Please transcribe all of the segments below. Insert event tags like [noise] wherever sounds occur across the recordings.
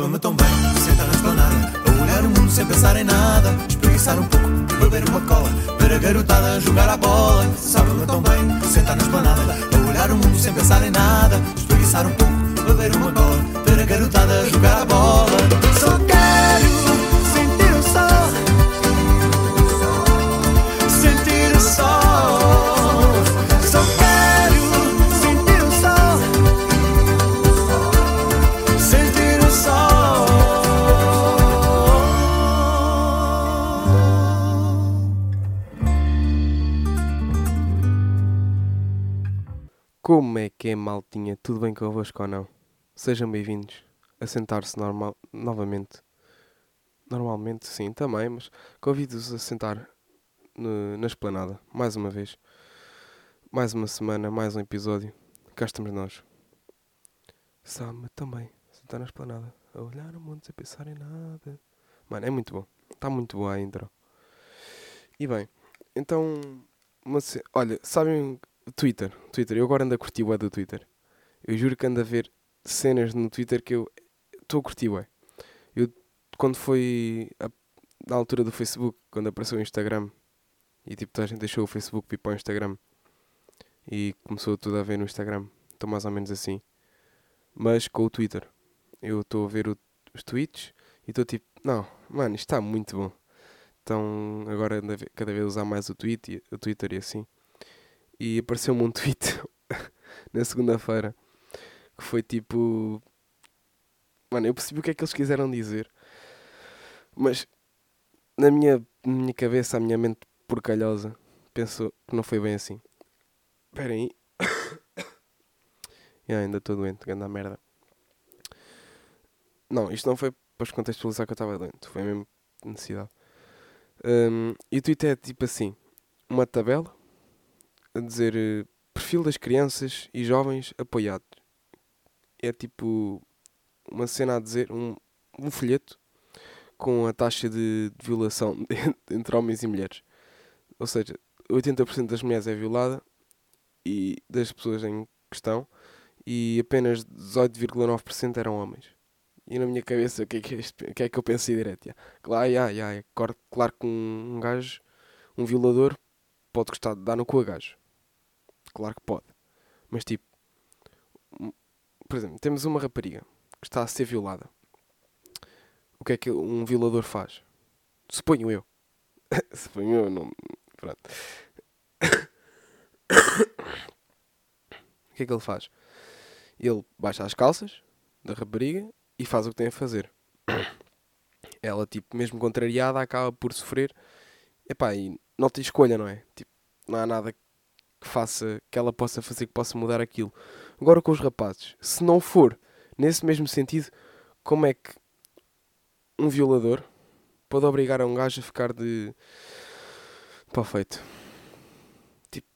Sabe-me tão bem, sentar na esplanada. A olhar o mundo sem pensar em nada. Espreguiçar um pouco, beber uma cola. Ver a garotada jogar a bola. Sabe-me tão bem, sentar na esplanada. A olhar o mundo sem pensar em nada. Espreguiçar um pouco, beber uma cola. Ver a garotada jogar a bola. Só quero Como é que é, maltinha? Tudo bem convosco ou não? Sejam bem-vindos a sentar-se normal, novamente. Normalmente, sim, também, mas convido-vos a sentar no- na esplanada, mais uma vez. Mais uma semana, mais um episódio. Cá estamos nós. Sabe-me também, sentar na esplanada, a olhar o mundo sem pensar em nada. Mano, é muito bom. Está muito boa a intro. E bem, então, uma olha, sabem Twitter? Twitter, eu agora ando a curtir o do Twitter. Eu juro que ando a ver cenas no Twitter que eu estou a curtir, ué. Eu, quando foi a- na altura do Facebook, quando apareceu o Instagram, e tipo, toda a gente deixou o Facebook para para o Instagram, e começou tudo a ver no Instagram, estou mais ou menos assim. Mas com o Twitter, eu estou a ver o- os tweets, e estou tipo, não, mano, isto está muito bom. Então, agora ando a ver- cada vez usar mais o, tweet, o Twitter e assim. E apareceu-me um tweet [laughs] na segunda-feira que foi tipo. Mano, eu percebi o que é que eles quiseram dizer, mas na minha, na minha cabeça, a minha mente porcalhosa pensou que não foi bem assim. Espera aí. [coughs] Ya, ainda estou doente, grande merda. Não, isto não foi para contextualizar que eu estava doente, foi mesmo necessidade. Hum, e o tweet é tipo assim: uma tabela a dizer eh, perfil das crianças e jovens apoiados. É tipo uma cena a dizer, um, um folheto com a taxa de, de violação [laughs] entre homens e mulheres. Ou seja, 80% das mulheres é violada e das pessoas em questão e apenas 18,9% eram homens. E na minha cabeça, o que é que? O que, é que eu pensei direto? Ya, Claro, ya, é claro, que um gajo, um violador, pode gostar de dar no cu a gajo. Claro que pode. Mas tipo, por exemplo, temos uma rapariga que está a ser violada. O que é que um violador faz? Suponho eu. [laughs] Suponho eu, não. Pronto. [coughs] o que é que ele faz? Ele baixa as calças da rapariga e faz o que tem a fazer. [coughs] Ela, tipo, mesmo contrariada, acaba por sofrer. Epá, e não tem escolha, não é? Tipo, não há nada que faça, que ela possa fazer que possa mudar aquilo. Agora com os rapazes, se não for nesse mesmo sentido, como é que um violador pode obrigar a um gajo a ficar de pau feito? Tipo,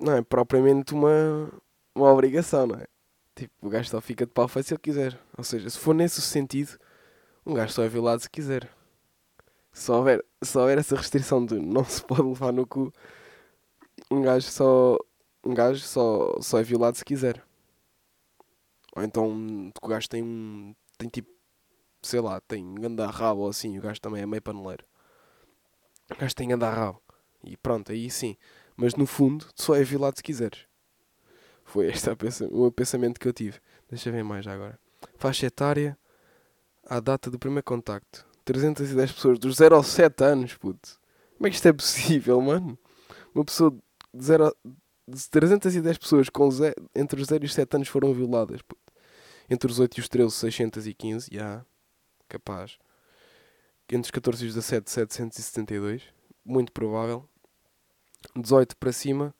não é propriamente uma, uma obrigação, não é? Tipo, o gajo só fica de pau feito se ele quiser. Ou seja, se for nesse sentido, um gajo só é violado se quiser. Se houver, se houver essa restrição de não se pode levar no cu, um gajo só um gajo só, só é violado se quiser. Ou então o gajo tem um. tem tipo, sei lá, tem ganda rabo ou assim, o gajo também é meio paneleiro. O gajo tem ganda rabo. E pronto, aí sim. Mas no fundo só é violado se quiseres. Foi [laughs] este o pensa- o pensamento que eu tive. Deixa eu ver mais já agora. Faixa etária à data do primeiro contacto. 310 pessoas dos 0 aos 7 anos, puto. Como é que isto é possível, [laughs] mano? Uma pessoa de 0 a... de 310 pessoas com ze... entre os 0 e os 7 anos foram violadas. Entre os 8 e os 13, 615, já. Capaz. Entre os 14 e os 17, 772. Muito provável. 18 para cima,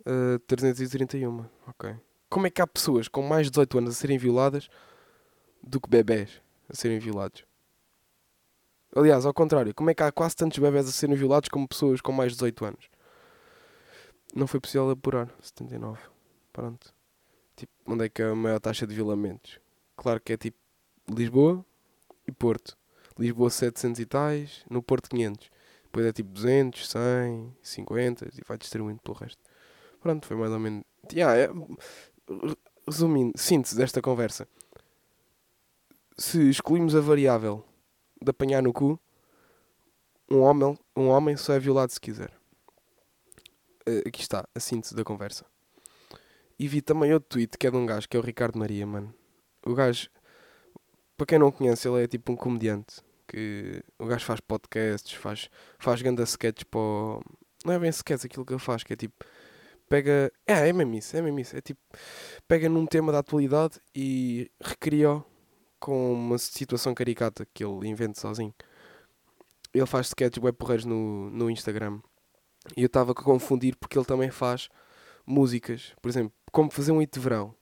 uh, 331. Ok. Como é que há pessoas com mais de 18 anos a serem violadas do que bebés a serem violados? Aliás, ao contrário, como é que há quase tantos bebés a serem violados como pessoas com mais de 18 anos? Não foi possível apurar. 79. Pronto. Tipo, onde é que é a maior taxa de violamentos? Claro que é tipo Lisboa e Porto. Lisboa 700 e tais, no Porto 500. Depois é tipo 200, 100, 50 e vai distribuindo pelo resto. Pronto, foi mais ou menos. Yeah, é... Resumindo, síntese desta conversa. se excluímos a variável de apanhar no cu, um homem, um homem só é violado se quiser. Uh, aqui está a síntese da conversa. E vi também outro tweet que é de um gajo que é o Ricardo Maria, mano. O gajo, para quem não conhece, ele é tipo um comediante. Que o gajo faz podcasts, faz, faz ganda sketches para. Não é bem sketches aquilo que ele faz, que é tipo. Pega. É, é mesmo isso, é mesmo isso. É tipo. Pega num tema da atualidade e recria com uma situação caricata que ele inventa sozinho. Ele faz sketches web porreiros no, no Instagram. E eu estava a confundir porque ele também faz músicas. Por exemplo, como fazer um hit de verão.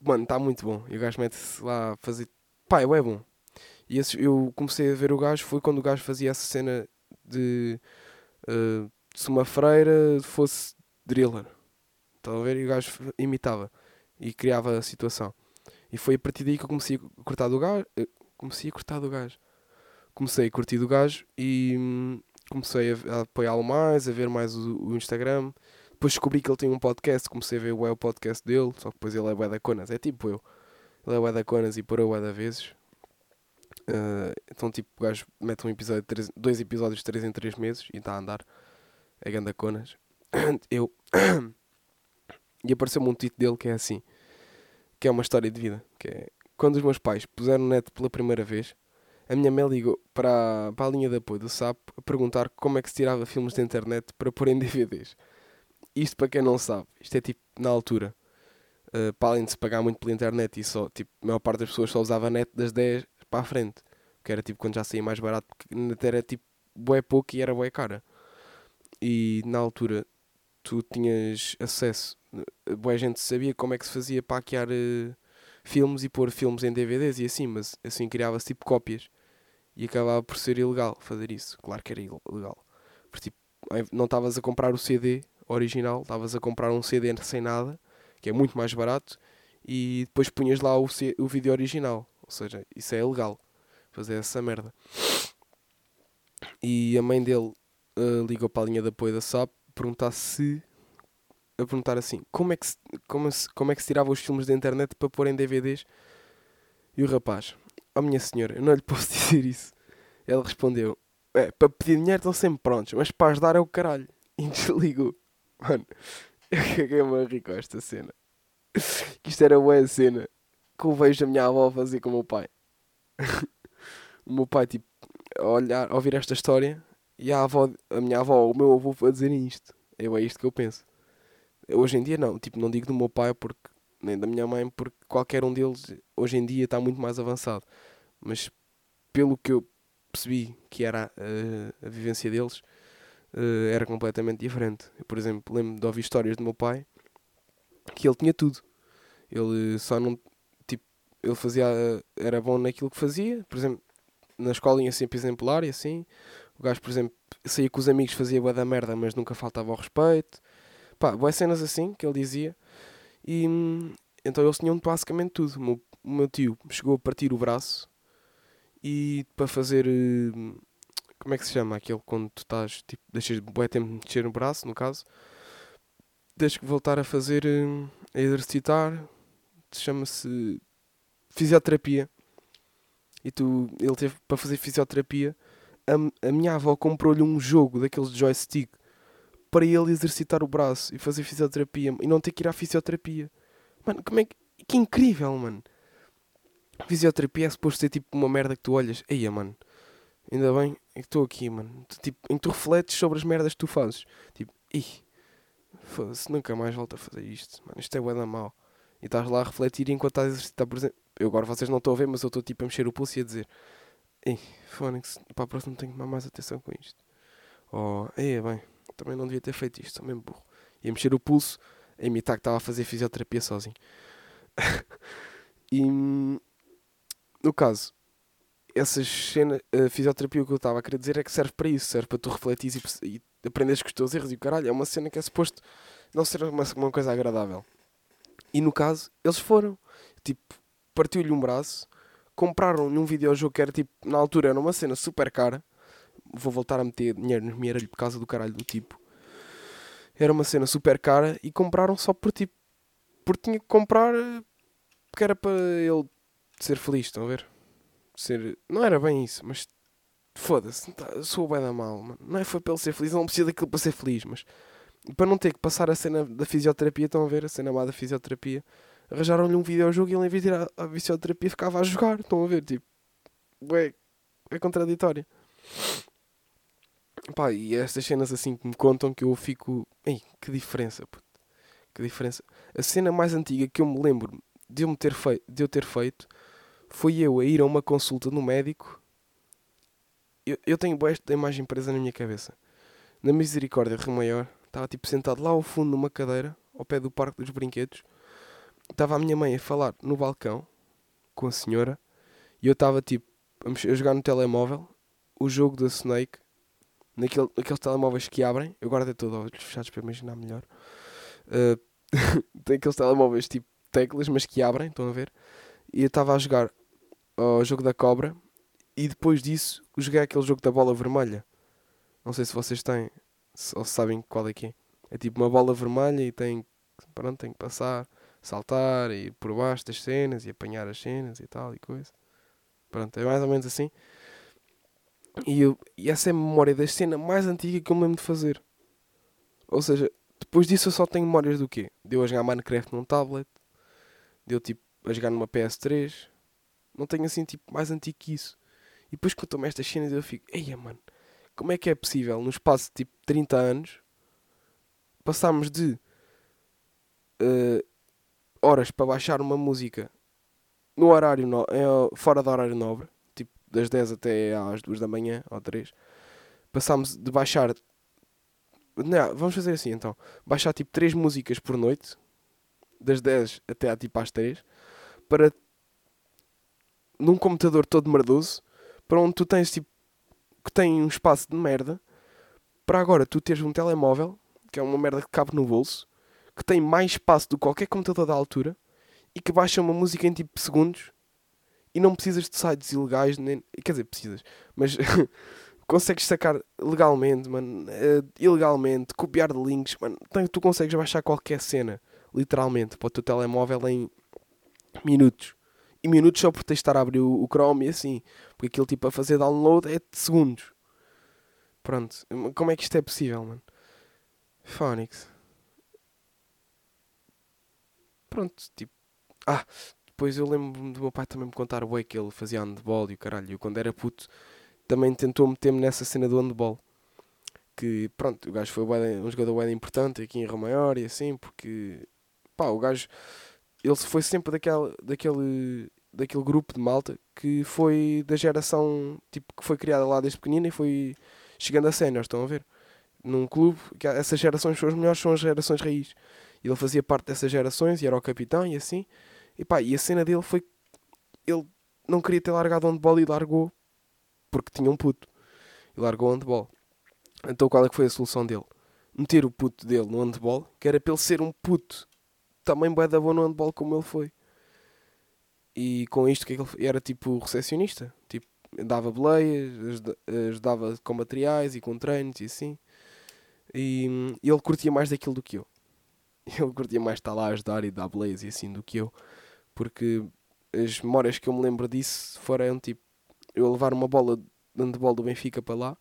Mano, está muito bom. E o gajo mete-se lá a fazer. Pá, é bom. E esse, eu comecei a ver o gajo foi quando o gajo fazia essa cena de. Uh, se uma freira fosse driller. Estão a ver? E o gajo imitava. E criava a situação. E foi a partir daí que eu comecei a cortar do gajo. Eh, comecei a cortar do gajo. Comecei a curtir do gajo e hum, comecei a, a apoiá-lo mais, a ver mais o, o, Instagram. Depois descobri que ele tem um podcast, comecei a ver o podcast dele, só que depois ele é bué da conas, é tipo eu. Ele é bué da conas e parou bué da vezes. Uh, então tipo, o gajo mete um episódio, três, dois episódios de 3 em 3 meses e está a andar. É ganda conas. [coughs] Eu... [coughs] e apareceu-me um título dele que é assim que é uma história de vida. Que é quando os meus pais puseram net pela primeira vez, a minha mãe ligou para, para a linha de apoio do SAP a perguntar como é que se tirava filmes da internet para pôr em [laughs] DVDs. Isto para quem não sabe, isto é tipo na altura. Uh, para além de se pagar muito pela internet e só, tipo, a maior parte das pessoas só usava net das 10 para a frente. Que era tipo quando já saía mais barato, porque até era tipo bué pouco e era bué cara. E na altura tu tinhas acesso boa gente sabia como é que se fazia para hackear uh, filmes e pôr filmes em DVDs e assim, mas assim criava-se tipo cópias e acabava por ser ilegal fazer isso. Claro que era ilegal. Porque tipo, não estavas a comprar o CD original, estavas a comprar um CD sem nada, que é muito mais barato, e depois punhas lá o, C o vídeo original. Ou seja, isso é ilegal. Fazer essa merda. E a mãe dele uh, ligou para a linha de apoio da SAP perguntar se a perguntar assim: como é, que se, como, se, como é que se tirava os filmes da internet para pôr em DVDs? E o rapaz: Oh, minha senhora, eu não lhe posso [laughs] dizer isso. Ele respondeu: É, para pedir dinheiro estão sempre prontos, mas para ajudar é o caralho. E desligou. Mano, [laughs] eu caguei-me a com esta cena. Que isto era boa cena que eu vejo a minha avó fazer com o meu pai. [laughs] o meu pai, tipo, a olhar, a ouvir esta história e a avó, a minha avó, o meu avô a dizerem isto. Eu, é isto que eu penso. Hoje em dia não, tipo, não digo do meu pai porque, nem da minha mãe, porque qualquer um deles hoje em dia está muito mais avançado. Mas pelo que eu percebi que era uh, a vivência deles, uh, era completamente diferente. Eu, por exemplo, lembro de ouvir histórias do meu pai que ele tinha tudo. Ele só não. Tipo, ele fazia. Era bom naquilo que fazia. Por exemplo, na escola ia sempre exemplar e assim. O gajo, por exemplo, saía com os amigos, fazia boa da merda, mas nunca faltava ao respeito. Pá, boas cenas assim que ele dizia. E então eles tinham basicamente tudo. O meu, o meu tio chegou a partir o braço e para fazer. Eh, como é que se chama? Aquele quando tu estás. Tipo, deixas bué tempo de mexer no braço, no caso. Tens que voltar a fazer. Eh, a exercitar. Chama-se. Fisioterapia. E tu. Ele teve para fazer fisioterapia. A, a minha avó comprou-lhe um jogo daqueles joystick para ele exercitar o braço e fazer fisioterapia e não ter que ir à fisioterapia. Mano, como é que. Que incrível, mano. Fisioterapia é suposto ser tipo uma merda que tu olhas. Eia, mano. Ainda bem que estou aqui, mano. Tipo, em que tu refletes sobre as merdas que tu fazes. Tipo, ih, foda-se, nunca mais volto a fazer isto, mano. Isto é da mal. E estás lá a refletir enquanto estás a exercitar, por exemplo. Eu agora vocês não estão a ver, mas eu estou tipo a mexer o pulso e a dizer: Ei, fónix, para a próxima tenho que tomar mais atenção com isto. Oh, é bem também não devia ter feito isto, sou mesmo burro. Ia mexer o pulso, a imitar que estava a fazer fisioterapia sozinho. [laughs] e no caso, essa cena, a fisioterapia, que eu estava a querer dizer é que serve para isso, serve para tu refletir e, e aprenderes com os teus erros e o caralho, é uma cena que é suposto não ser uma, uma coisa agradável. E no caso, eles foram, tipo, partiu-lhe um braço, compraram num videojogo que era tipo, na altura era uma cena super cara, vou voltar a meter dinheiro no esmeralho por causa do caralho do tipo. Era uma cena super cara e compraram só por tipo. Porque tinha que comprar. Porque era para ele ser feliz, estão a ver? Ser... Não era bem isso, mas foda-se, tá, sou bem da mal, mano. Não é foi para ele ser feliz, não precisa daquilo para ser feliz, mas para não ter que passar a cena da fisioterapia, estão a ver? A cena má da fisioterapia, arranjaram-lhe um videojogo e ele, em vez de ir à, à fisioterapia, ficava a jogar, estão a ver? Tipo, ué, é contraditório. Pá, e estas cenas assim que me contam que eu fico. Ei, que diferença, puto. Que diferença. A cena mais antiga que eu me lembro de eu, me ter, fei de eu ter feito foi eu a ir a uma consulta no médico. Eu, eu tenho esta imagem presa na minha cabeça. Na Misericórdia Rio Maior, estava tipo sentado lá ao fundo numa cadeira, ao pé do Parque dos Brinquedos. Estava a minha mãe a falar no balcão com a senhora e eu estava tipo a jogar no telemóvel o jogo da Snake naquele, naqueles telemóveis que abrem. Eu agora estou olhos fechados para imaginar melhor. Uh, [laughs] tem aqueles telemóveis tipo teclas, mas que abrem, estão a ver? E eu estava a jogar o jogo da cobra e depois disso joguei aquele jogo da bola vermelha. Não sei se vocês têm ou sabem qual é que é. É tipo uma bola vermelha e tem, pronto, tem que passar, saltar e por baixo das cenas e apanhar as cenas e tal e coisa. Pronto, é mais ou menos assim. E, eu, e essa é a memória da cena mais antiga que eu me lembro de fazer. Ou seja, depois disso eu só tenho memórias do quê? De eu a jogar Minecraft num tablet, de eu tipo a jogar numa PS3. Não tenho assim tipo mais antigo que isso. E depois que eu tomo estas cenas eu fico, eia mano, como é que é possível no espaço de tipo 30 anos passarmos de uh, horas para baixar uma música no horário no, é, fora do horário nobre das 10 até às 2 da manhã ou 3, passámos de baixar. Não, vamos fazer assim então. Baixar tipo 3 músicas por noite, das 10 até tipo às 3, para num computador todo merdoso, para onde tu tens tipo que tem um espaço de merda, para agora tu teres um telemóvel, que é uma merda que cabe no bolso, que tem mais espaço do que qualquer computador da altura e que baixa uma música em tipo segundos e não precisas de sites ilegais, nem, quer dizer, precisas, mas [laughs] consegues sacar legalmente, mano, uh, ilegalmente, copiar links, mano, tu consegues baixar qualquer cena, literalmente, para o teu telemóvel em minutos. E minutos só por testar a abrir o, o Chrome e assim, porque aquilo tipo a fazer download é de segundos. Pronto, como é que isto é possível, mano? Phonics. Pronto, tipo. Ah, depois eu lembro-me do meu pai também me contar o que ele fazia handball e o caralho. Eu, quando era puto, também tentou meter-me nessa cena do handball. Que pronto, o gajo foi um jogador bem importante aqui em Romaior e assim, porque pá, o gajo ele foi sempre daquele, daquele, daquele grupo de malta que foi da geração tipo que foi criada lá desde pequenina e foi chegando a sénior, estão a ver? Num clube, que essas gerações são as melhores, são as gerações raiz. E ele fazia parte dessas gerações e era o capitão e assim. E pá, e a cena dele foi. Ele não queria ter largado o handball e largou porque tinha um puto. E largou o handball. Então qual é que foi a solução dele? Meter o puto dele no handball, que era para ele ser um puto também bué da bom no handball como ele foi. E com isto é que ele era tipo recepcionista. Tipo, dava boleias, ajudava com materiais e com treinos e assim. E, ele curtia mais daquilo do que eu. [laughs] Ele curtia mais estar lá a ajudar e dar boleias e assim do que eu porque as memórias que eu me lembro disso foram tipo eu levar uma bola de handball do Benfica para lá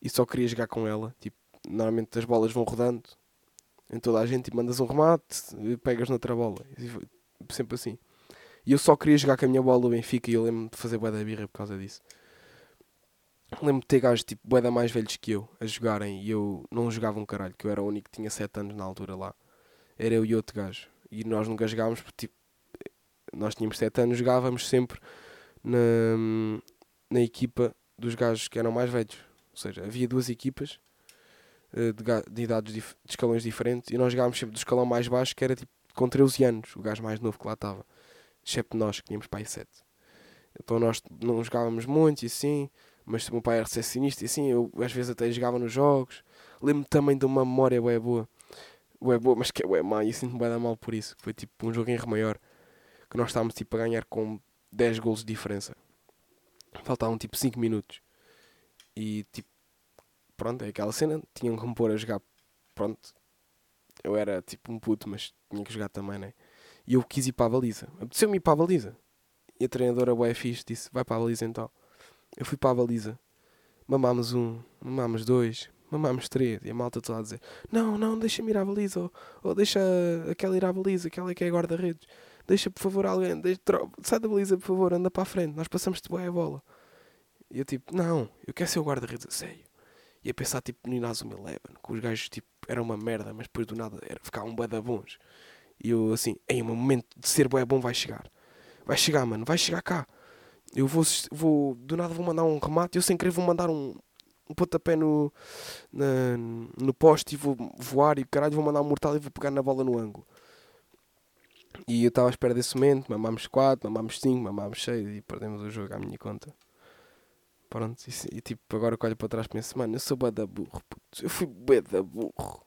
e só queria jogar com ela. Tipo, normalmente as bolas vão rodando em toda a gente e mandas um remate e pegas noutra bola. Sempre assim. E eu só queria jogar com a minha bola do Benfica e eu lembro-me de fazer bué da birra por causa disso. Lembro-me de ter gajos tipo bué da mais velhos que eu a jogarem e eu não jogava um caralho, que eu era o único que tinha 7 anos na altura lá. Era eu e outro gajo. E nós nunca jogávamos porque tipo, nós tínhamos 7 anos, jogávamos sempre na, na equipa dos gajos que eram mais velhos. Ou seja, havia duas equipas uh, de, de, idades de escalões diferentes e nós jogávamos sempre do escalão mais baixo, que era tipo com 13 anos, o gajo mais novo que lá estava. Excepto nós, que tínhamos pai 7. Então nós não jogávamos muito e assim, mas o meu pai era recepcionista e assim, eu às vezes até jogava nos jogos. Lembro-me também de uma memória bué boa. Bué boa, mas que é bué má e sinto-me da mal por isso. Foi tipo um jogo em Maior que nós estávamos tipo a ganhar com 10 gols de diferença. Faltavam tipo 5 minutos. E tipo, pronto, é aquela cena, tinham que me pôr a jogar. Pronto, eu era tipo um puto, mas tinha que jogar também, né? E eu quis ir para a baliza. Apeteceu-me ir para a baliza. E a treinadora, fixe, disse: vai para a baliza então. Eu fui para a baliza. Mamámos um, mamámos dois, mamámos três. E a malta toda a dizer: Não, não, deixa-me ir à baliza. Ou, ou deixa aquela ir à baliza, aquela é que é guarda-redes. Deixa, por favor, alguém. Deixa, sai da baliza, por favor, anda para a frente. Nós passamos-te bem a bola. E eu tipo: Não, eu quero ser o guarda-redes a sério. E a pensar tipo no Inazuma Eleven, que os gajos tipo eram uma merda, mas depois do nada era, ficavam bué bons. E eu assim, em um momento de ser bué bom vai chegar. Vai chegar, mano, vai chegar cá. Eu vou, vou do nada vou mandar um remate, eu sem querer vou mandar um, um pontapé no, na, no poste e vou voar e caralho vou mandar um mortal e vou pegar na bola no ângulo. E eu estava à espera desse momento, mamámos 4, mamámos 5, mamámos 6 e perdemos o jogo à minha conta. Pronto, e, e tipo, agora que olho para trás penso, mano, eu sou bué da burro, puto. Eu fui bué da burro.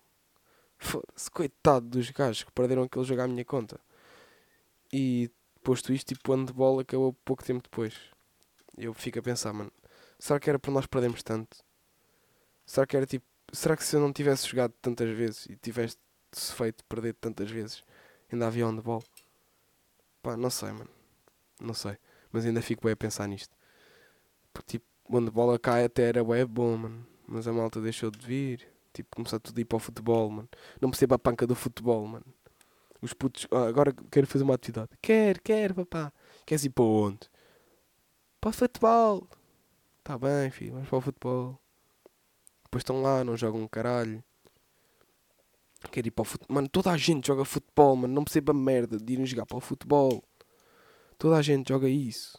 Foda-se, coitado dos gajos que perderam aquele jogo à minha conta. E posto isto, tipo, o handball acabou pouco tempo depois. Eu fico a pensar, mano, será que era por nós perdermos tanto? Será que era tipo, será que se eu não tivesse jogado tantas vezes e tivesse feito perder tantas vezes, ainda havia handball? Pá, não sei, mano. Não sei. Mas ainda fico bem a pensar nisto. Porque, tipo, a bola cai até era web bom, mano. Mas a malta deixou de vir. Tipo, começou tudo a ir para o futebol, mano. Não percebo a panca do futebol, mano. Os putos, ah, agora quero fazer uma atividade. Quer, quer, papá. Queres ir para onde? Para o futebol. Tá bem, filho, vamos para o futebol. Depois estão lá, não jogam caralho. Quero ir para o futebol. Mano, toda a gente joga futebol, mano. Não percebo a merda de irem jogar para o futebol. Toda a gente joga isso.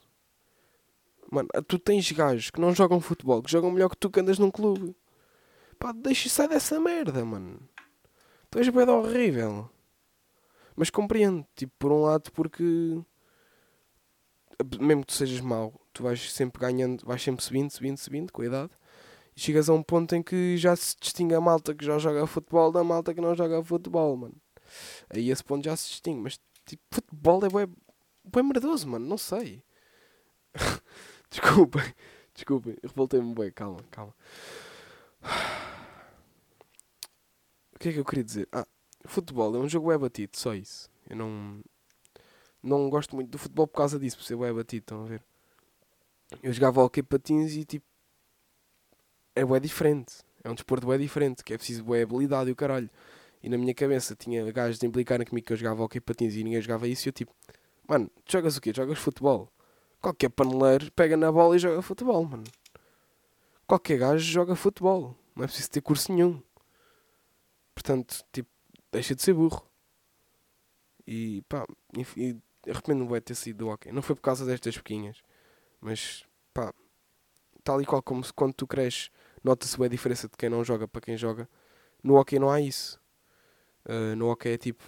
Mano, tu tens gajos que não jogam futebol, que jogam melhor que tu que andas num clube. Pá, deixa sair dessa merda, mano. Tu és bem horrível. Mas compreendo, tipo, por um lado, porque mesmo que tu sejas mau, tu vais sempre ganhando, vais sempre subindo, subindo, subindo, com a idade. E chegas a um ponto em que já se distingue a malta que já joga futebol da malta que não joga futebol, mano. Aí esse ponto já se distingue, mas tipo, futebol é bem, bem merdoso, mano, não sei. [laughs] Desculpem, desculpem, revoltei-me bem, calma, calma. O que é que eu queria dizer? Ah, futebol é um jogo é batido, só isso. Eu não, não gosto muito do futebol por causa disso, por ser é batido, estão a ver? Eu jogava hockey patins e tipo. É bué diferente. É um desporto bué diferente, que é preciso bué habilidade e o caralho. E na minha cabeça tinha gajos de implicarem comigo que eu jogava hockey patins e ninguém jogava isso e eu tipo. Mano, jogas o quê? Jogas futebol? Qualquer paneleiro pega na bola e joga futebol, mano. Qualquer gajo joga futebol. Não é preciso ter curso nenhum. Portanto, tipo, deixa de ser burro. E pá, e, arrependo-me vai ter sido do hockey. Não foi por causa destas pequinhas. Mas pá, tal e qual como quando tu cresces, nota-se bem a diferença de quem não joga para quem joga. No hockey não há isso. Uh, no hockey é tipo,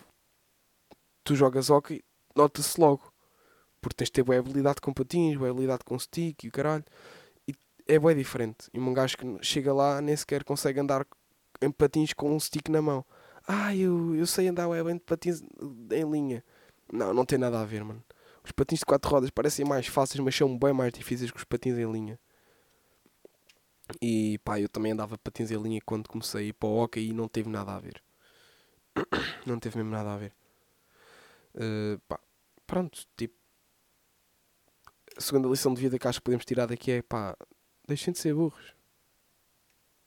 tu jogas hockey, nota-se logo. Porque tens de ter boa habilidade com patins, boa habilidade com stick e o caralho. E é bem diferente. E um gajo que chega lá nem sequer consegue andar em patins com um stick na mão. Ah, eu, eu sei andar bem de patins em linha. Não, não tem nada a ver, mano. Os patins de quatro rodas parecem mais fáceis, mas são bem mais difíceis que os patins em linha. E pá, eu também andava patins em linha quando comecei a ir para o hockey e não teve nada a ver. [coughs] não teve mesmo nada a ver. Uh, pá, pronto, tipo, a segunda lição de vida que acho que podemos tirar daqui é pá, deixem de ser burros.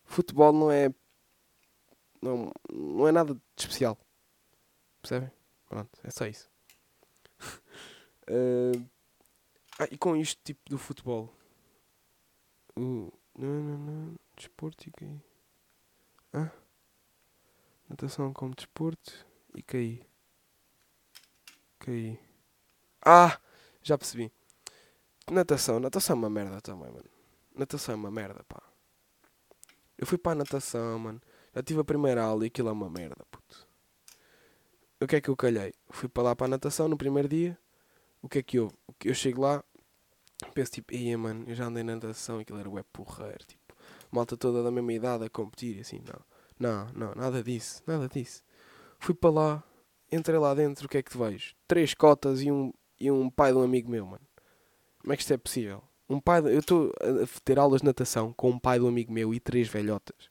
Futebol não é. Não, não é nada de especial. Percebem? Pronto, é só isso. uh, [laughs] ah, e com isto tipo do futebol. Uh, não, não, não. Desporto e caí. Ah? Natação como desporto e caí. Caí. Ah! Já percebi. Natação, natação é uma merda também, mano. Natação é uma merda, pá. Eu fui para a natação, mano. Já tive a primeira aula e aquilo é uma merda, puto. O que é que eu calhei? Fui para lá para a natação no primeiro dia. O que é que eu? Eu chego lá, penso tipo, ia mano, eu já andei na natação aquilo era web porreiro, tipo, malta toda da mesma idade a competir, assim, não. Não, não, nada disso, nada disso. Fui para lá, entrei lá dentro, o que é que te vejo? Três cotas e um, e um pai de um amigo meu, mano. Como é que isto é possível? Um pai, eu estou a ter aulas de natação com um pai de um amigo meu e três velhotas.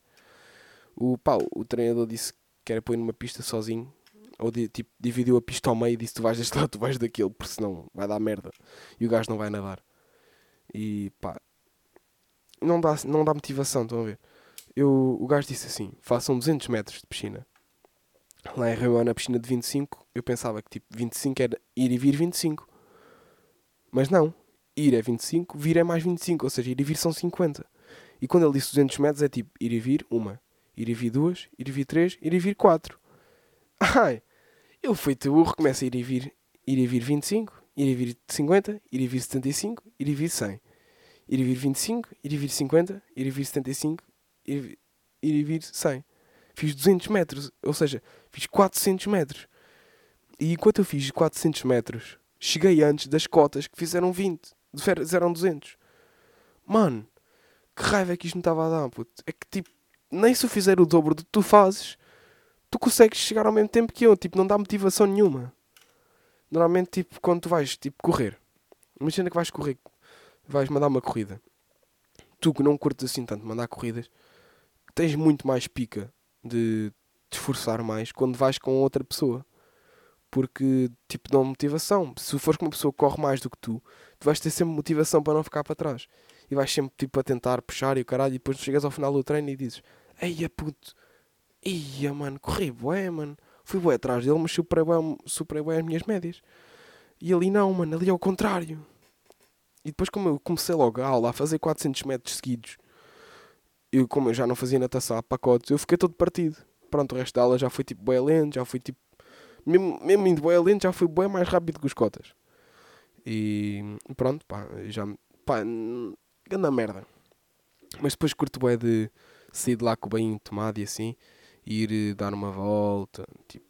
O pau, o treinador disse que era pôr numa pista sozinho Ou tipo, dividiu a pista ao meio e disse tu vais deste lado, tu vais daquele, porque senão vai dar merda. E o gajo não vai nadar. E pá, não dá, não dá motivação, estão a ver? Eu, o gajo disse assim: façam 200 metros de piscina. Lá em Rio na piscina de 25, eu pensava que tipo 25 era ir e vir 25. Mas não, ir é 25, vir é mais 25, ou seja, ir e vir são 50. E quando ele disse 200 metros é tipo ir e vir uma, ir e vir duas, ir e vir três, ir e vir quatro. Ai, eu feito burro, começo a ir e vir, ir e vir 25, ir e vir 50, ir e vir 75, ir e vir 100. Ir e vir 25, ir e vir 50, ir e vir 75, ir e vir, ir e vir 100. Fiz 200 metros, ou seja, fiz 400 metros. E enquanto eu fiz 400 metros, cheguei antes das cotas que fizeram 20, fizeram 200. Mano, que raiva é que isto me estava a dar, puto. É que tipo, nem se eu fizer o dobro do que tu fazes, tu consegues chegar ao mesmo tempo que eu. Tipo, não dá motivação nenhuma. Normalmente, tipo, quando tu vais tipo, correr, imagina que vais correr, vais mandar uma corrida. Tu que não curtes assim tanto mandar corridas, tens muito mais pica de te esforçar mais quando vais com outra pessoa. Porque, tipo, dão motivação. Se fores com uma pessoa que corre mais do que tu, tu vais ter sempre motivação para não ficar para trás. E vais sempre, tipo, a tentar puxar e o caralho. E depois chegas ao final do treino e dizes: Eia puto, Ia, mano, corri bué, mano. Fui bué atrás dele, mas superei bué, superei bué as minhas médias. E ali não, mano, ali é o contrário. E depois, como eu comecei logo a aula a fazer 400 metros seguidos, eu, como eu já não fazia natação a pacotes, eu fiquei todo partido. Pronto, o resto da aula já foi tipo bué lento, já fui tipo. Mesmo, mesmo indo bué lento, já fui bué mais rápido que os cotas. E pronto, pá, já. pá, grande merda. Mas depois curto bué de sair de lá com o banho tomado e assim, e ir dar uma volta, tipo,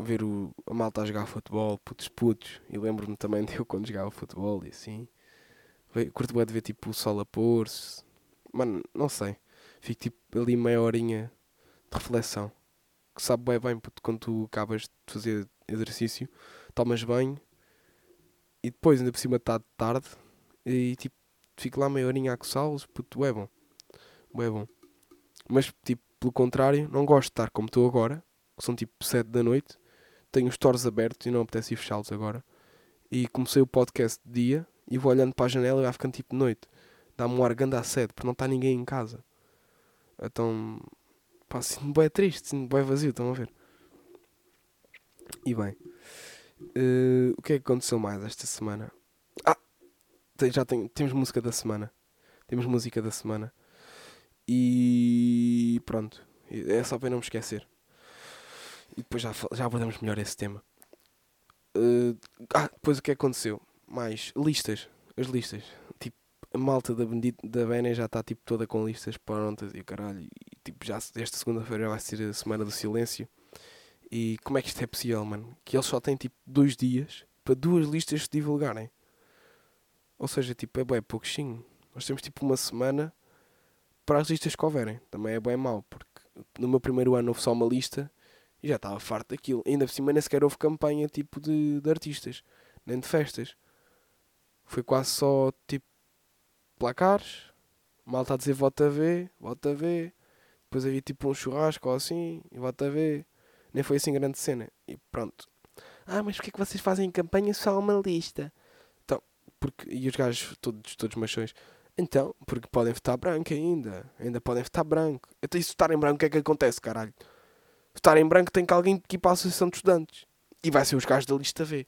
ver o, a malta a jogar futebol, putos putos, e lembro-me também de eu quando jogava futebol e assim. Curto bué de ver tipo o sol a pôr-se, mano, não sei, fico tipo ali meia horinha de reflexão, que sabe bué bem, puto, quando tu acabas de fazer exercício, tomas banho, e depois ainda por cima está de tarde, e tipo, fico lá meia horinha a coçá-los, puto, é bom. Bué bom. Mas, tipo, pelo contrário, não gosto de estar como estou agora, que são tipo 7 da noite. Tenho os stores abertos e não apetece ir fechá-los agora. E comecei o podcast de dia e vou olhando para a janela e vai ficando tipo de noite. Dá-me um ar grande à sede, porque não está ninguém em casa. Então, pá, sinto-me bué triste, sinto-me bué vazio, estão a ver? E bem, eh, o que é que aconteceu mais esta semana? Ah, já tem, temos música da semana. Temos música da semana. E pronto. É só para não me esquecer. E depois já, já abordamos melhor esse tema. Eh, ah, depois o que aconteceu? Mais listas. As listas. Tipo, a malta da, Bendito, da Bene já está tipo, toda com listas prontas e o caralho. E tipo, já esta segunda-feira vai ser a semana do silêncio. E como é que isto é possível, mano? Que eles só têm tipo dois dias para duas listas se divulgarem. Ou seja, tipo, é bem pouquinho. Nós temos tipo uma semana para as listas que houverem. Também é bem mau, porque no meu primeiro ano houve só uma lista e já estava farto daquilo. Ainda por cima nem sequer houve campanha tipo de, de artistas, nem de festas. Foi quase só tipo placares, malta a dizer vota V, vota V. Depois havia tipo um churrasco ou assim, e vota V. Nem foi assim grande cena. E pronto. Ah, mas porquê é que vocês fazem campanha só a uma lista? Então, porque, e os gajos todos, todos machões, então, porque podem votar branco ainda. Ainda podem votar branco. Então, se votar em branco, o que é que acontece, caralho? Votar em branco tem que alguém que ir para a Associação de Estudantes. E vai ser os gajos da lista V.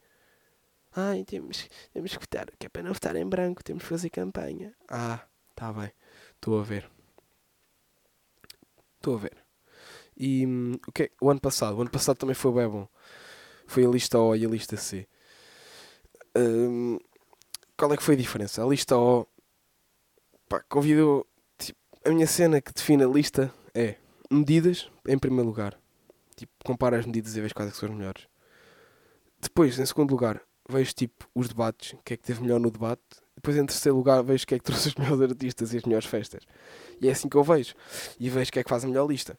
Ai, temos, temos que votar. Que é para não votar em branco, temos que fazer campanha. Ah, tá bem. Estou a ver. Estou a ver. E hum, o que é- o ano passado? O ano passado também foi bem bom. Foi a lista O e a lista C. Hum, qual é que foi a diferença? A lista O pá, convidou. Tipo, a minha cena que define a lista é medidas em primeiro lugar. Tipo, compara as medidas e vês quais é que são as melhores. Depois, em segundo lugar, vejo tipo os debates, o que é que teve melhor no debate. Depois, em terceiro lugar, vejo o que é que trouxe os [laughs] melhores artistas e as melhores festas. E é assim que eu vejo. E vejo o que é que faz a melhor lista.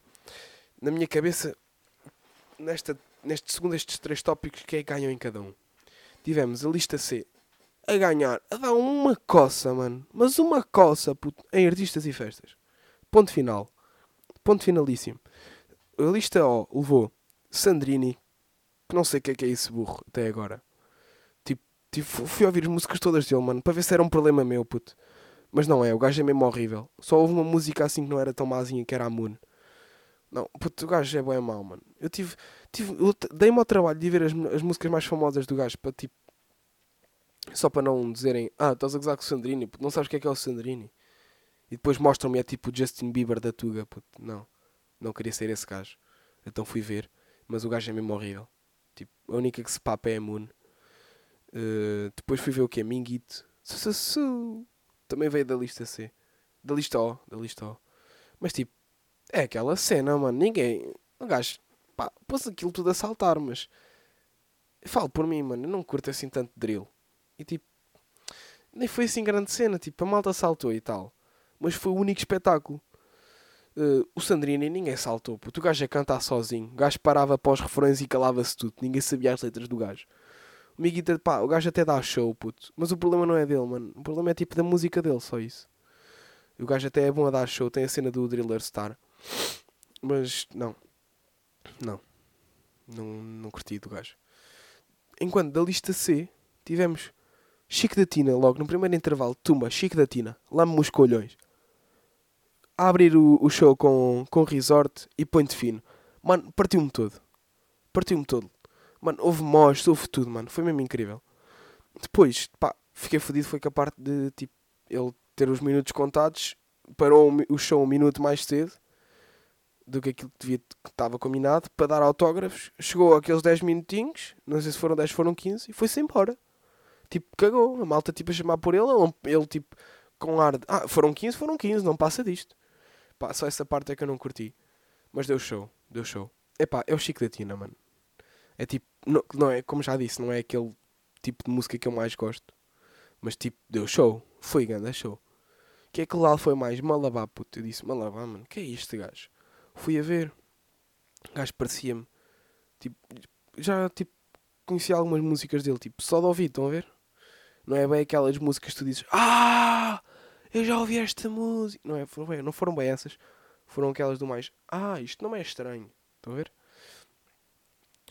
Na minha cabeça, nesta, neste segundo estes três tópicos, quem é que ganhou em cada um? Tivemos a lista C a ganhar, a dar uma coça, mano. Mas uma coça, puto, em artistas e festas. Ponto final. Ponto finalíssimo. A lista O levou Sandrini, que não sei o que é que é esse burro até agora. Tipo, tipo, fui ouvir as músicas todas dele, mano, para ver se era um problema meu, puto. Mas não é, o gajo é mesmo horrível. Só houve uma música assim que não era tão mazinha, que era a Moon. Não, puto, o gajo é bem mau, mano. Eu tive, tive dei-me ao trabalho de ver as, as músicas mais famosas do gajo, para tipo, só para não dizerem, ah, estás a gozar com o Sandrini, puto, não sabes o que é que é o Sandrini. E depois mostram-me é tipo o Justin Bieber da Tuga, puto. Não, não queria ser esse gajo. Então fui ver, mas o gajo é mesmo horrível. Tipo, a única que se papa é a Moon. Uh, depois fui ver o que é Minguito. Também veio da lista C. Da lista O, da lista O. Mas tipo, é aquela cena, mano. Ninguém. O gajo, pá, pôs aquilo tudo a saltar, mas. Falo por mim, mano. Eu não curto assim tanto drill. E tipo, nem foi assim grande cena. Tipo, a malta saltou e tal. Mas foi o único espetáculo. Uh, o Sandrini ninguém saltou. O gajo a cantar sozinho. O gajo parava para os refrões e calava-se tudo. Ninguém sabia as letras do gajo. O Miguita, pá, o gajo até dá show, puto. Mas o problema não é dele, mano. O problema é tipo da música dele, só isso. O gajo até é bom a dar show. Tem a cena do Driller Star. Mas não. Não. Não, não curti do gajo. Enquanto da lista C tivemos Chico da Tina, logo no primeiro intervalo. Tumba, Chico da Tina. Lame-me os colhões a abrir o, o show com, com resort e ponto fino. Mano, partiu-me todo. Partiu-me todo. Mano, houve mós, houve tudo, mano. Foi mesmo incrível. Depois, pá, fiquei fodido. Foi que a parte de, tipo, ele ter os minutos contados. Parou o show um minuto mais cedo do que aquilo que, devia, que estava combinado para dar autógrafos. Chegou aqueles 10 minutinhos, não sei se foram 10, foram 15, e foi-se embora. Tipo, cagou. A malta, tipo, a chamar por ele. Ele, ele tipo, com ar de, ah, foram 15, foram 15, não passa disto. Pá, só essa parte é que eu não curti. Mas deu show, deu show. Epá, é o Chico da Tina, mano. É tipo, não, não é, como já disse, não é aquele tipo de música que eu mais gosto. Mas tipo, deu show. Foi grande show. Que é que lá foi mais? Malabá, puto. Eu disse, Malabá, mano, que é isto, gajo? Fui a ver. O gajo parecia-me. Tipo, já, tipo, conhecia algumas músicas dele, tipo, só de ouvir, estão a ver? Não é bem aquelas músicas que tu dizes, ah! eu já ouvi esta música. Não, é, foram bem, não foram bem essas. Foram aquelas do mais. Ah, isto não é estranho. Estão a ver?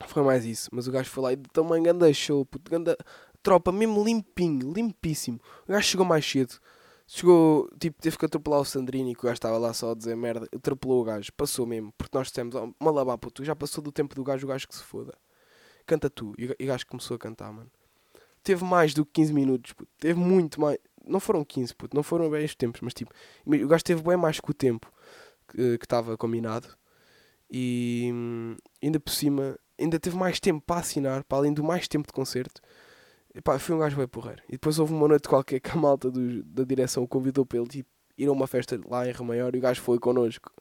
Foi mais isso. Mas o gajo foi lá e também ganda show, puto, ganda tropa, mesmo limpinho, limpíssimo. O gajo chegou mais cedo. Chegou, tipo, teve que atropelar o Sandrini, que o gajo estava lá só a dizer merda. Atropelou o gajo, passou mesmo, porque nós dissemos, oh, malabá, puto, já passou do tempo do gajo, o gajo que se foda. Canta tu. E o gajo começou a cantar, mano. Teve mais do que 15 minutos, puto. Teve muito mais. Não foram 15, puto, não foram bem os tempos, mas tipo, o gajo teve bem mais que o tempo que estava combinado. E hum, ainda por cima, ainda teve mais tempo para assinar, para além do mais tempo de concerto. E, pá, foi um gajo bem porreiro. E depois houve uma noite qualquer que a malta do, da direção o convidou para ele tipo, ir a uma festa lá em Remaior e o gajo foi connosco.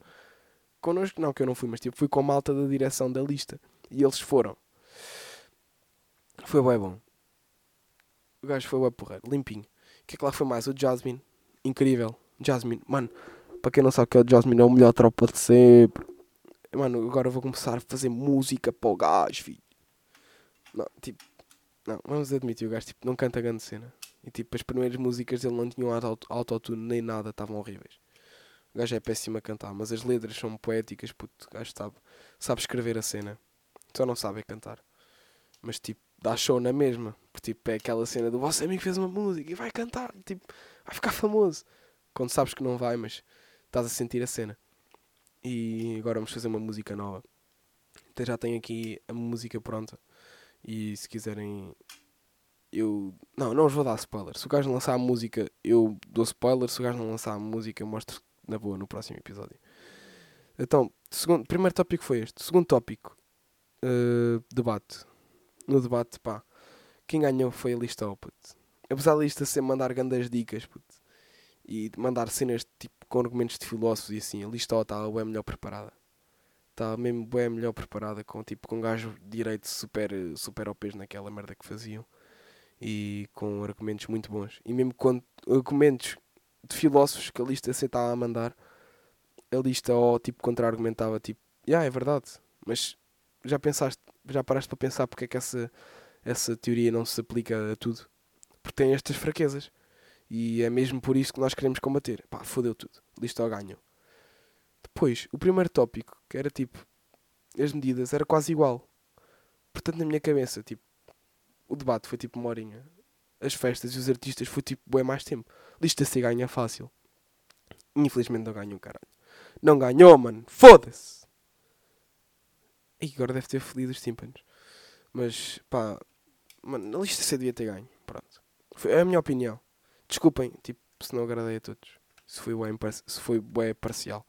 Connosco, não, que eu não fui, mas tipo, fui com a malta da direção da lista. E eles foram. Foi bem bom. O gajo foi bem porreiro, limpinho que é que lá foi mais? O Jasmine. Incrível. Jasmine. Mano, para quem não sabe que é o Jasmine, é o melhor tropa de sempre. Mano, agora vou começar a fazer música para o gajo, filho. Não, tipo, não, vamos admitir, o gajo tipo, não canta grande cena. E tipo, as primeiras músicas dele não tinham autotune nem nada, estavam horríveis. O gajo é péssimo a cantar, mas as letras são poéticas, puto. O gajo sabe, sabe escrever a cena. Só não sabe cantar. Mas tipo, dá show na mesma. Porque tipo, é aquela cena do vosso amigo fez uma música e vai cantar, tipo, vai ficar famoso. Quando sabes que não vai, mas estás a sentir a cena. E agora vamos fazer uma música nova. Então já tenho aqui a música pronta. E se quiserem. Eu. Não, não vos vou dar spoiler. Se o gajo não lançar a música, eu dou spoiler. Se o gajo não lançar a música, mostro na boa no próximo episódio. Então, segundo, primeiro tópico foi este. Segundo tópico: uh, debate no debate, pá, quem ganhou foi a lista O, puto. Apesar da lista ser mandar grandes dicas, puto, e mandar cenas tipo com argumentos de filósofos e assim, a lista O estava bem melhor preparada. Estava mesmo bem melhor preparada, com tipo com um gajo direito super, super OPs naquela merda que faziam. E com argumentos muito bons. E mesmo com argumentos de filósofos que a lista C estava a mandar, a lista O tipo contra-argumentava tipo, já yeah, é verdade, mas já pensaste já paraste para pensar porque é que essa, essa teoria não se aplica a tudo? Porque tem estas fraquezas. E é mesmo por isso que nós queremos combater. Pá, fodeu tudo. Listo ao ganho. Depois, o primeiro tópico, que era tipo. as medidas era quase igual. Portanto, na minha cabeça, tipo, o debate foi tipo uma horinha. As festas e os artistas foi tipo, bem mais tempo. Lista-se ganha fácil. Infelizmente não ganhou, caralho. Não ganhou, mano. Foda-se. E agora deve ter fodido os tímpanos. Mas, pá, mano, a lista C devia ter ganho. Pronto. Foi a minha opinião. Desculpem, tipo, se não agradei a todos. Se foi bem, se foi bem parcial.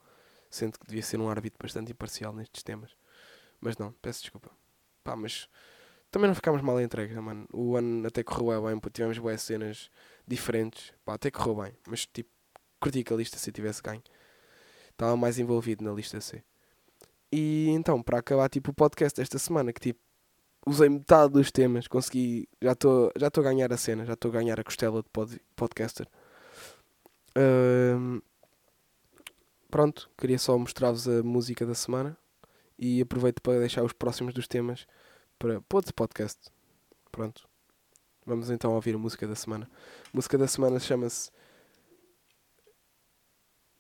Sendo que devia ser um árbitro bastante imparcial nestes temas. Mas não, peço desculpa. Pá, mas também não ficámos mal entregues, mano. O ano até correu bem, tivemos boas cenas diferentes. Pá, até correu bem. Mas tipo, curti que a lista C tivesse ganho. Estava mais envolvido na lista C. E então, para acabar tipo o podcast desta semana, que tipo, usei metade dos temas, consegui, já estou já a ganhar a cena, já estou a ganhar a costela de pod, podcaster. Pronto, queria só mostrar-vos a música da semana e aproveito para deixar os próximos dos temas para, para outro podcast. Pronto. Vamos então ouvir a música da semana. A música da semana chama-se.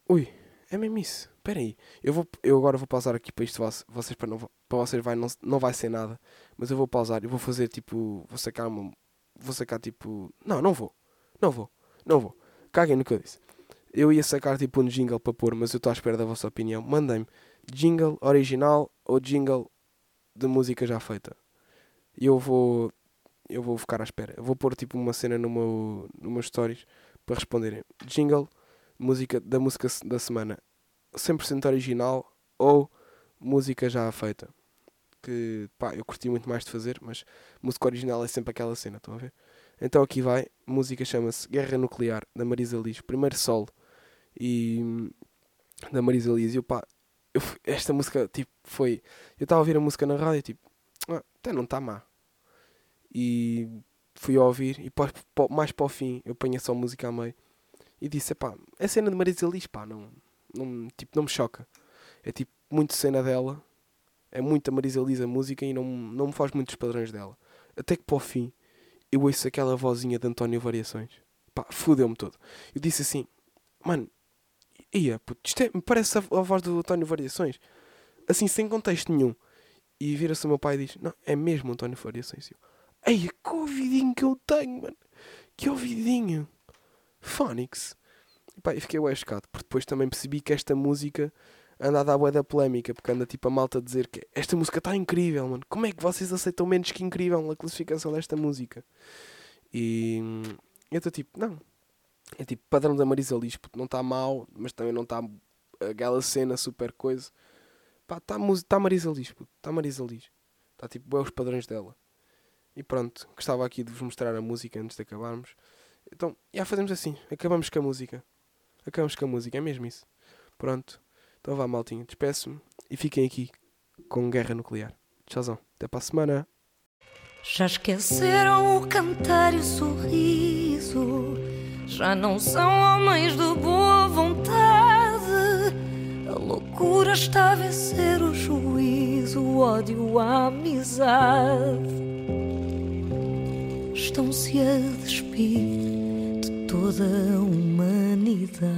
Ui, é mesmo isso. Espera aí. Eu, vou, eu agora vou pausar aqui para isto. Vocês, para, não, para vocês vai, não, não vai ser nada. Mas eu vou pausar e vou fazer tipo. Vou sacar uma. Vou sacar tipo. Não, não vou. Não vou. Não vou. Caguem no que eu disse. Eu ia sacar tipo um jingle para pôr, mas eu estou à espera da vossa opinião. Mandem-me jingle original ou jingle de música já feita. E eu vou. Eu vou ficar à espera. Eu vou pôr tipo uma cena no meu, no meu stories para responderem. Jingle, música da música da semana 100% original ou música já feita. Que pá, eu curti muito mais de fazer, mas música original é sempre aquela cena, estão a ver? Então aqui vai, música chama-se Guerra Nuclear, da Marisa Liz, primeiro solo e da Marisa Liz. E eu, pá, eu, esta música, tipo, foi. Eu estava a ouvir a música na rádio, tipo, ah, até não está má. E fui a ouvir, e mais para o fim, eu ponho só música a meio. E disse, pá, é cena de Marisa Liz, pá, não, não, tipo, não me choca. É tipo, muito cena dela, é muito a Marisa Liz a música e não, não me faz muitos padrões dela. Até que para o fim, eu ouço aquela vozinha de António Variações. Pá, fudeu-me todo. Eu disse assim, mano, ia, puto, isto é, me parece a, a, voz do António Variações. Assim, sem contexto nenhum. E vira-se o meu pai e diz: Não, é mesmo António Variações. Eu, Ei, que ouvidinho que eu tenho, mano. Que ouvidinho. Phonics. E pá, e fiquei ué chocado, porque depois também percebi que esta música anda a dar bué da polémica, porque anda tipo a malta a dizer que esta música está incrível, mano. Como é que vocês aceitam menos que incrível a classificação desta música? E eu estou tipo, não, é tipo padrão da Marisa Liz, não está mal, mas também não está aquela cena super coisa. Pá, está tá Marisa Liz, está Marisa Liz. Está tipo, é os padrões dela. E pronto, gostava aqui de vos mostrar a música antes de acabarmos. Então, já fazemos assim, acabamos com a música. Acabamos com a música, é mesmo isso. Pronto, então vá maltinho, despeço-me e fiquem aqui com Guerra Nuclear. Tchauzão, até para a semana. Já esqueceram o cantar e o sorriso já não são homens de boa vontade. A loucura está a vencer o juízo, o ódio, a amizade. Estão-se a despir de toda a humanidade.